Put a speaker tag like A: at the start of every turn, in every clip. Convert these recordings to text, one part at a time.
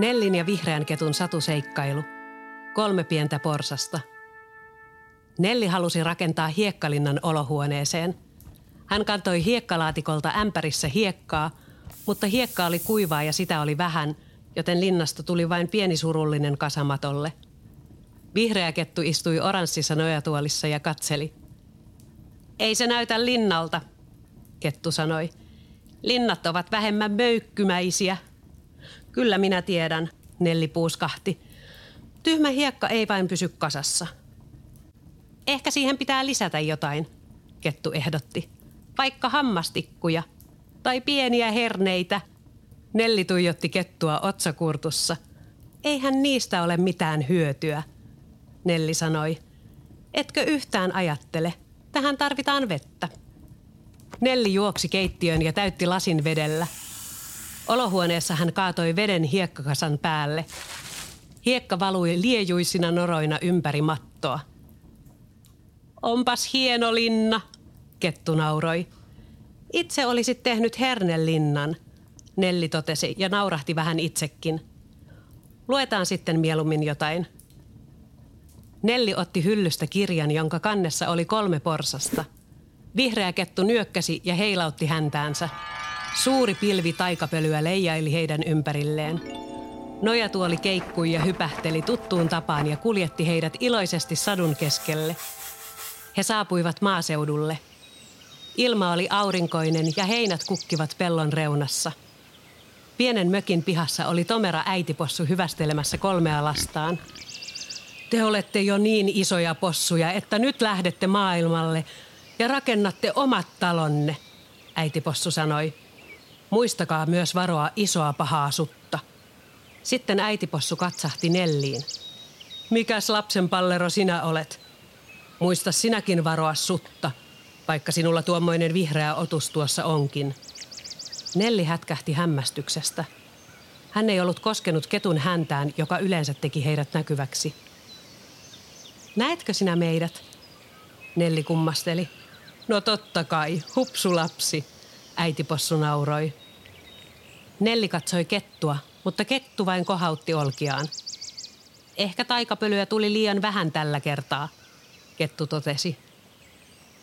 A: Nellin ja vihreän ketun satuseikkailu. Kolme pientä porsasta. Nelli halusi rakentaa hiekkalinnan olohuoneeseen. Hän kantoi hiekkalaatikolta ämpärissä hiekkaa, mutta hiekka oli kuivaa ja sitä oli vähän, joten linnasta tuli vain pieni surullinen kasamatolle. Vihreä kettu istui oranssissa nojatuolissa ja katseli. Ei se näytä linnalta, kettu sanoi. Linnat ovat vähemmän möykkymäisiä. Kyllä minä tiedän, Nelli puuskahti. Tyhmä hiekka ei vain pysy kasassa. Ehkä siihen pitää lisätä jotain, kettu ehdotti. Vaikka hammastikkuja tai pieniä herneitä. Nelli tuijotti kettua otsakurtussa. Eihän niistä ole mitään hyötyä, Nelli sanoi. Etkö yhtään ajattele? Tähän tarvitaan vettä. Nelli juoksi keittiön ja täytti lasin vedellä. Olohuoneessa hän kaatoi veden hiekkakasan päälle. Hiekka valui liejuisina noroina ympäri mattoa. Onpas hieno linna, kettu nauroi. Itse olisit tehnyt hernellinnan, Nelli totesi ja naurahti vähän itsekin. Luetaan sitten mieluummin jotain. Nelli otti hyllystä kirjan, jonka kannessa oli kolme porsasta – Vihreä kettu nyökkäsi ja heilautti häntäänsä. Suuri pilvi taikapölyä leijaili heidän ympärilleen. Nojatuoli keikkui ja hypähteli tuttuun tapaan ja kuljetti heidät iloisesti sadun keskelle. He saapuivat maaseudulle. Ilma oli aurinkoinen ja heinät kukkivat pellon reunassa. Pienen mökin pihassa oli tomera äitipossu hyvästelemässä kolmea lastaan. Te olette jo niin isoja possuja, että nyt lähdette maailmalle – ja rakennatte omat talonne, äiti Possu sanoi. Muistakaa myös varoa isoa pahaa sutta. Sitten äiti Possu katsahti Nelliin. Mikäs lapsen pallero sinä olet? Muista sinäkin varoa sutta, vaikka sinulla tuommoinen vihreä otus tuossa onkin. Nelli hätkähti hämmästyksestä. Hän ei ollut koskenut ketun häntään, joka yleensä teki heidät näkyväksi. Näetkö sinä meidät? Nelli kummasteli. No totta kai, hupsulapsi, äitipossu nauroi. Nelli katsoi kettua, mutta kettu vain kohautti olkiaan. Ehkä taikapölyä tuli liian vähän tällä kertaa, kettu totesi.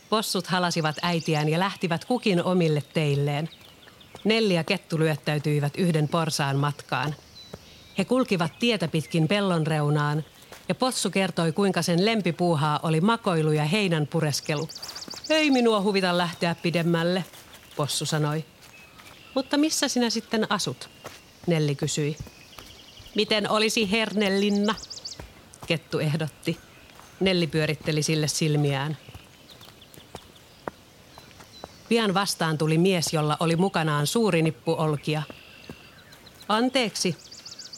A: Possut halasivat äitiään ja lähtivät kukin omille teilleen. Nelli ja kettu lyöttäytyivät yhden porsaan matkaan. He kulkivat tietä pitkin pellon reunaan ja possu kertoi, kuinka sen lempipuuhaa oli makoilu ja heinän pureskelu. Ei minua huvita lähteä pidemmälle, possu sanoi. Mutta missä sinä sitten asut? Nelli kysyi. Miten olisi Hernellinna? Kettu ehdotti. Nelli pyöritteli sille silmiään. Pian vastaan tuli mies, jolla oli mukanaan suuri nippu olkia. Anteeksi,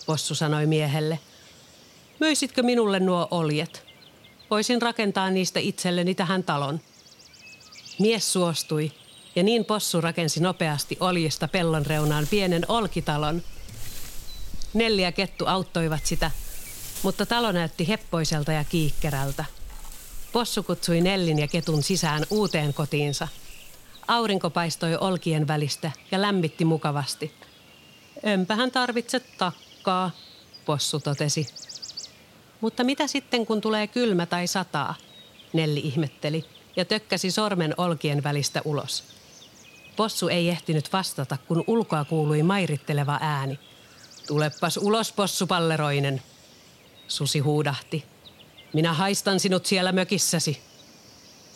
A: possu sanoi miehelle. Möisitkö minulle nuo oljet? Voisin rakentaa niistä itselleni tähän talon. Mies suostui ja niin possu rakensi nopeasti oljesta pellon reunaan pienen olkitalon. Nelli ja Kettu auttoivat sitä, mutta talo näytti heppoiselta ja kiikkerältä. Possu kutsui Nellin ja Ketun sisään uuteen kotiinsa. Aurinko paistoi olkien välistä ja lämmitti mukavasti. Enpähän tarvitse takkaa, possu totesi. Mutta mitä sitten, kun tulee kylmä tai sataa? Nelli ihmetteli ja tökkäsi sormen olkien välistä ulos. Possu ei ehtinyt vastata, kun ulkoa kuului mairitteleva ääni. Tulepas ulos, possu palleroinen, Susi huudahti. Minä haistan sinut siellä mökissäsi.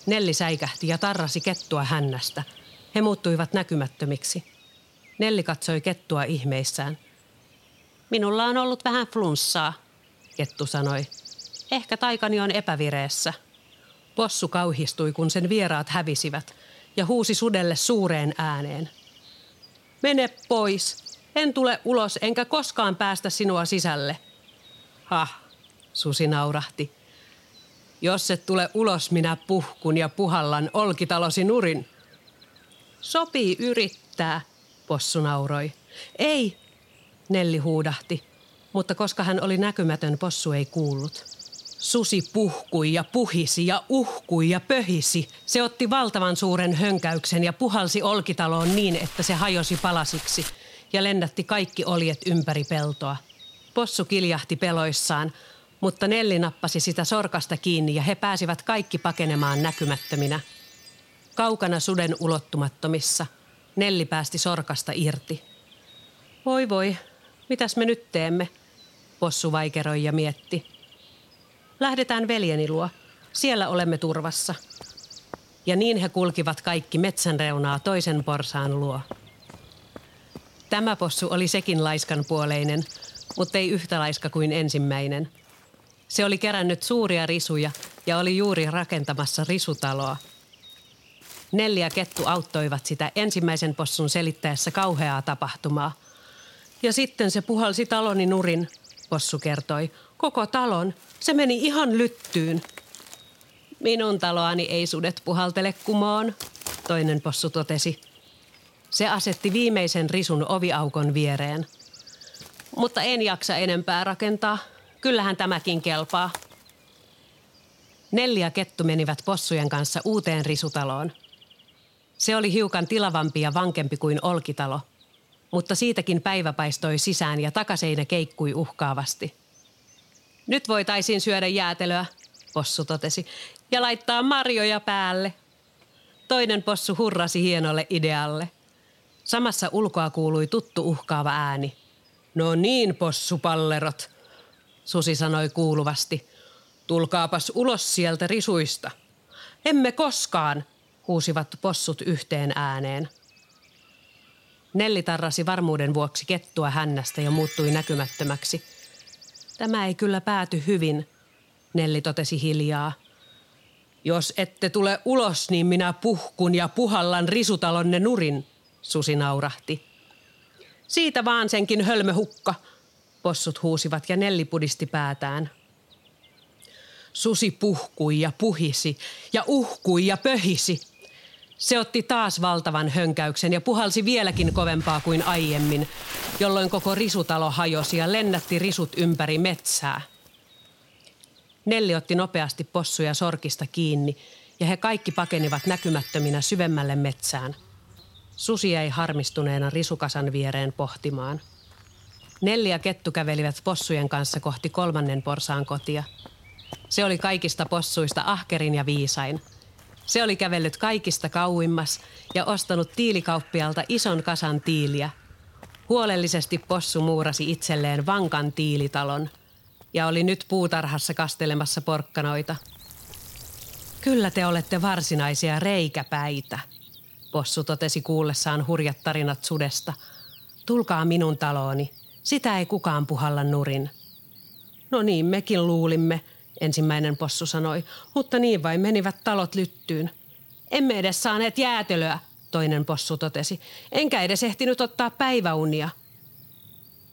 A: Nelli säikähti ja tarrasi kettua hännästä. He muuttuivat näkymättömiksi. Nelli katsoi kettua ihmeissään. Minulla on ollut vähän flunssaa, kettu sanoi. Ehkä taikani on epävireessä. Possu kauhistui, kun sen vieraat hävisivät, ja huusi sudelle suureen ääneen. Mene pois. En tule ulos, enkä koskaan päästä sinua sisälle. Ha, Susi naurahti. Jos et tule ulos, minä puhkun ja puhallan olkitalosi nurin. Sopii yrittää, possu nauroi. Ei, Nelli huudahti, mutta koska hän oli näkymätön, possu ei kuullut. Susi puhkui ja puhisi ja uhkui ja pöhisi. Se otti valtavan suuren hönkäyksen ja puhalsi olkitaloon niin, että se hajosi palasiksi ja lennätti kaikki oljet ympäri peltoa. Possu kiljahti peloissaan, mutta Nelli nappasi sitä sorkasta kiinni ja he pääsivät kaikki pakenemaan näkymättöminä. Kaukana suden ulottumattomissa Nelli päästi sorkasta irti. Voi voi, mitäs me nyt teemme? Possu vaikeroi ja mietti. Lähdetään veljeni luo. Siellä olemme turvassa. Ja niin he kulkivat kaikki metsän reunaa toisen porsaan luo. Tämä possu oli sekin laiskan puoleinen, mutta ei yhtä laiska kuin ensimmäinen. Se oli kerännyt suuria risuja ja oli juuri rakentamassa risutaloa. Neljä kettu auttoivat sitä ensimmäisen possun selittäessä kauheaa tapahtumaa. Ja sitten se puhalsi taloni nurin, possu kertoi. Koko talon. Se meni ihan lyttyyn. Minun taloani ei sudet puhaltele kumoon, toinen possu totesi. Se asetti viimeisen risun oviaukon viereen. Mutta en jaksa enempää rakentaa. Kyllähän tämäkin kelpaa. Neljä kettu menivät possujen kanssa uuteen risutaloon. Se oli hiukan tilavampi ja vankempi kuin olkitalo, mutta siitäkin päivä paistoi sisään ja takaseinä keikkui uhkaavasti. Nyt voitaisiin syödä jäätelöä, possu totesi, ja laittaa marjoja päälle. Toinen possu hurrasi hienolle idealle. Samassa ulkoa kuului tuttu uhkaava ääni. No niin, possupallerot, Susi sanoi kuuluvasti. Tulkaapas ulos sieltä risuista. Emme koskaan, huusivat possut yhteen ääneen. Nelli tarrasi varmuuden vuoksi kettua hännästä ja muuttui näkymättömäksi. Tämä ei kyllä pääty hyvin, Nelli totesi hiljaa. Jos ette tule ulos, niin minä puhkun ja puhallan risutalonne nurin, Susi naurahti. Siitä vaan senkin hölmöhukka, possut huusivat ja Nelli pudisti päätään. Susi puhkui ja puhisi ja uhkui ja pöhisi. Se otti taas valtavan hönkäyksen ja puhalsi vieläkin kovempaa kuin aiemmin, jolloin koko risutalo hajosi ja lennätti risut ympäri metsää. Nelli otti nopeasti possuja sorkista kiinni ja he kaikki pakenivat näkymättöminä syvemmälle metsään. Susi jäi harmistuneena risukasan viereen pohtimaan. Nelli ja kettu kävelivät possujen kanssa kohti kolmannen porsaan kotia. Se oli kaikista possuista ahkerin ja viisain. Se oli kävellyt kaikista kauimmas ja ostanut tiilikauppialta ison kasan tiiliä. Huolellisesti possu muurasi itselleen vankan tiilitalon – ja oli nyt puutarhassa kastelemassa porkkanoita. Kyllä te olette varsinaisia reikäpäitä, possu totesi kuullessaan hurjat tarinat sudesta. Tulkaa minun talooni, sitä ei kukaan puhalla nurin. No niin, mekin luulimme, ensimmäinen possu sanoi, mutta niin vain menivät talot lyttyyn. Emme edes saaneet jäätelöä, toinen possu totesi, enkä edes ehtinyt ottaa päiväunia.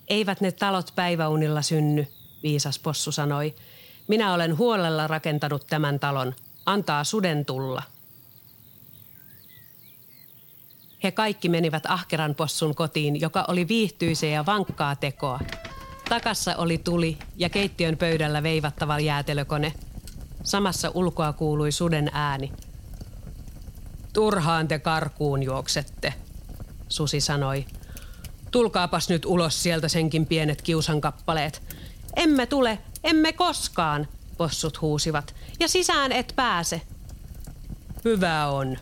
A: Eivät ne talot päiväunilla synny, viisas possu sanoi. Minä olen huolella rakentanut tämän talon. Antaa suden tulla. He kaikki menivät ahkeran possun kotiin, joka oli viihtyisä ja vankkaa tekoa. Takassa oli tuli ja keittiön pöydällä veivattava jäätelökone. Samassa ulkoa kuului suden ääni. Turhaan te karkuun juoksette, Susi sanoi. Tulkaapas nyt ulos sieltä senkin pienet kiusankappaleet. Emme tule, emme koskaan, possut huusivat, ja sisään et pääse. Hyvä on,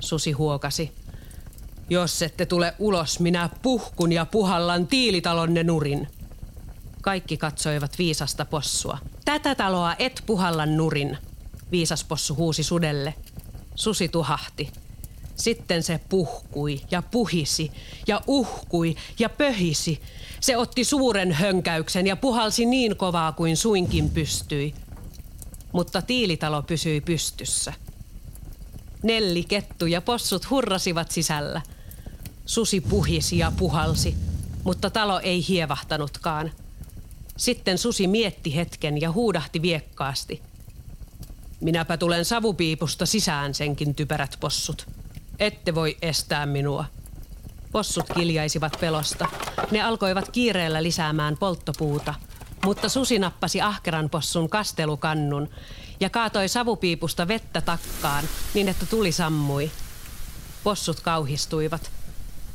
A: Susi huokasi. Jos ette tule ulos, minä puhkun ja puhallan tiilitalonne nurin. Kaikki katsoivat viisasta possua. Tätä taloa et puhalla nurin, viisas possu huusi sudelle. Susi tuhahti. Sitten se puhkui ja puhisi ja uhkui ja pöhisi. Se otti suuren hönkäyksen ja puhalsi niin kovaa kuin suinkin pystyi. Mutta tiilitalo pysyi pystyssä. Nelli, kettu ja possut hurrasivat sisällä. Susi puhisi ja puhalsi, mutta talo ei hievahtanutkaan. Sitten Susi mietti hetken ja huudahti viekkaasti. Minäpä tulen savupiipusta sisään senkin typerät possut. Ette voi estää minua. Possut kiljaisivat pelosta. Ne alkoivat kiireellä lisäämään polttopuuta, mutta susi nappasi ahkeran possun kastelukannun ja kaatoi savupiipusta vettä takkaan niin, että tuli sammui. Possut kauhistuivat.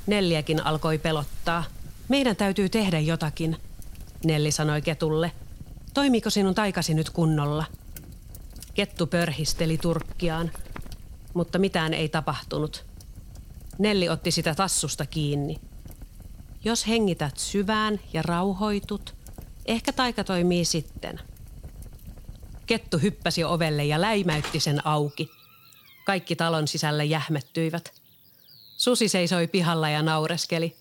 A: Neljäkin alkoi pelottaa. Meidän täytyy tehdä jotakin. Nelli sanoi Ketulle. Toimiiko sinun taikasi nyt kunnolla? Kettu pörhisteli turkkiaan, mutta mitään ei tapahtunut. Nelli otti sitä tassusta kiinni. Jos hengität syvään ja rauhoitut, ehkä taika toimii sitten. Kettu hyppäsi ovelle ja läimäytti sen auki. Kaikki talon sisälle jähmettyivät. Susi seisoi pihalla ja naureskeli,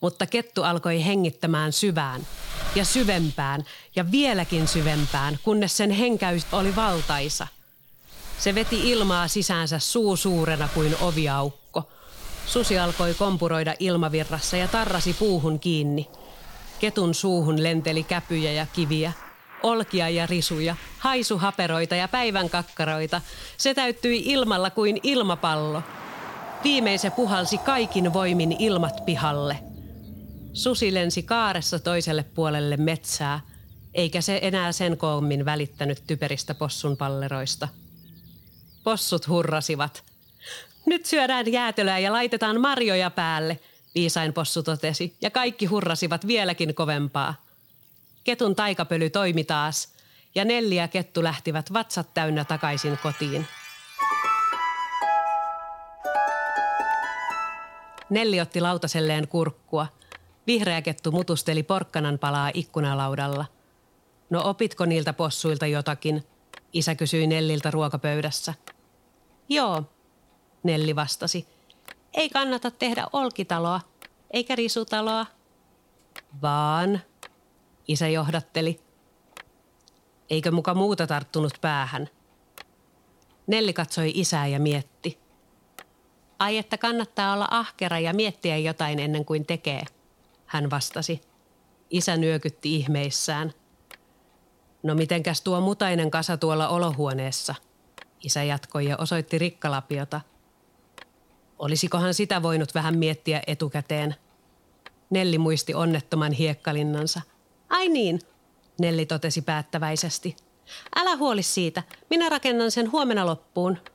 A: mutta kettu alkoi hengittämään syvään ja syvempään ja vieläkin syvempään, kunnes sen henkäys oli valtaisa. Se veti ilmaa sisäänsä suu suurena kuin oviaukko. Susi alkoi kompuroida ilmavirrassa ja tarrasi puuhun kiinni. Ketun suuhun lenteli käpyjä ja kiviä, olkia ja risuja, haisuhaperoita ja päivän kakkaroita. Se täyttyi ilmalla kuin ilmapallo. Viimein se puhalsi kaikin voimin ilmat pihalle – Susi lensi kaaressa toiselle puolelle metsää, eikä se enää sen koommin välittänyt typeristä possun palleroista. Possut hurrasivat. Nyt syödään jäätelöä ja laitetaan marjoja päälle, viisain possu totesi, ja kaikki hurrasivat vieläkin kovempaa. Ketun taikapöly toimi taas, ja Nelli ja Kettu lähtivät vatsat täynnä takaisin kotiin. Nelli otti lautaselleen kurkkua – Vihreä kettu mutusteli porkkanan palaa ikkunalaudalla. No opitko niiltä possuilta jotakin? Isä kysyi Nelliltä ruokapöydässä. Joo, Nelli vastasi. Ei kannata tehdä olkitaloa, eikä risutaloa. Vaan, isä johdatteli. Eikö muka muuta tarttunut päähän? Nelli katsoi isää ja mietti. Ai että kannattaa olla ahkera ja miettiä jotain ennen kuin tekee – hän vastasi. Isä nyökytti ihmeissään. No mitenkäs tuo mutainen kasa tuolla olohuoneessa? Isä jatkoi ja osoitti rikkalapiota. Olisikohan sitä voinut vähän miettiä etukäteen? Nelli muisti onnettoman hiekkalinnansa. Ai niin, Nelli totesi päättäväisesti. Älä huoli siitä, minä rakennan sen huomenna loppuun –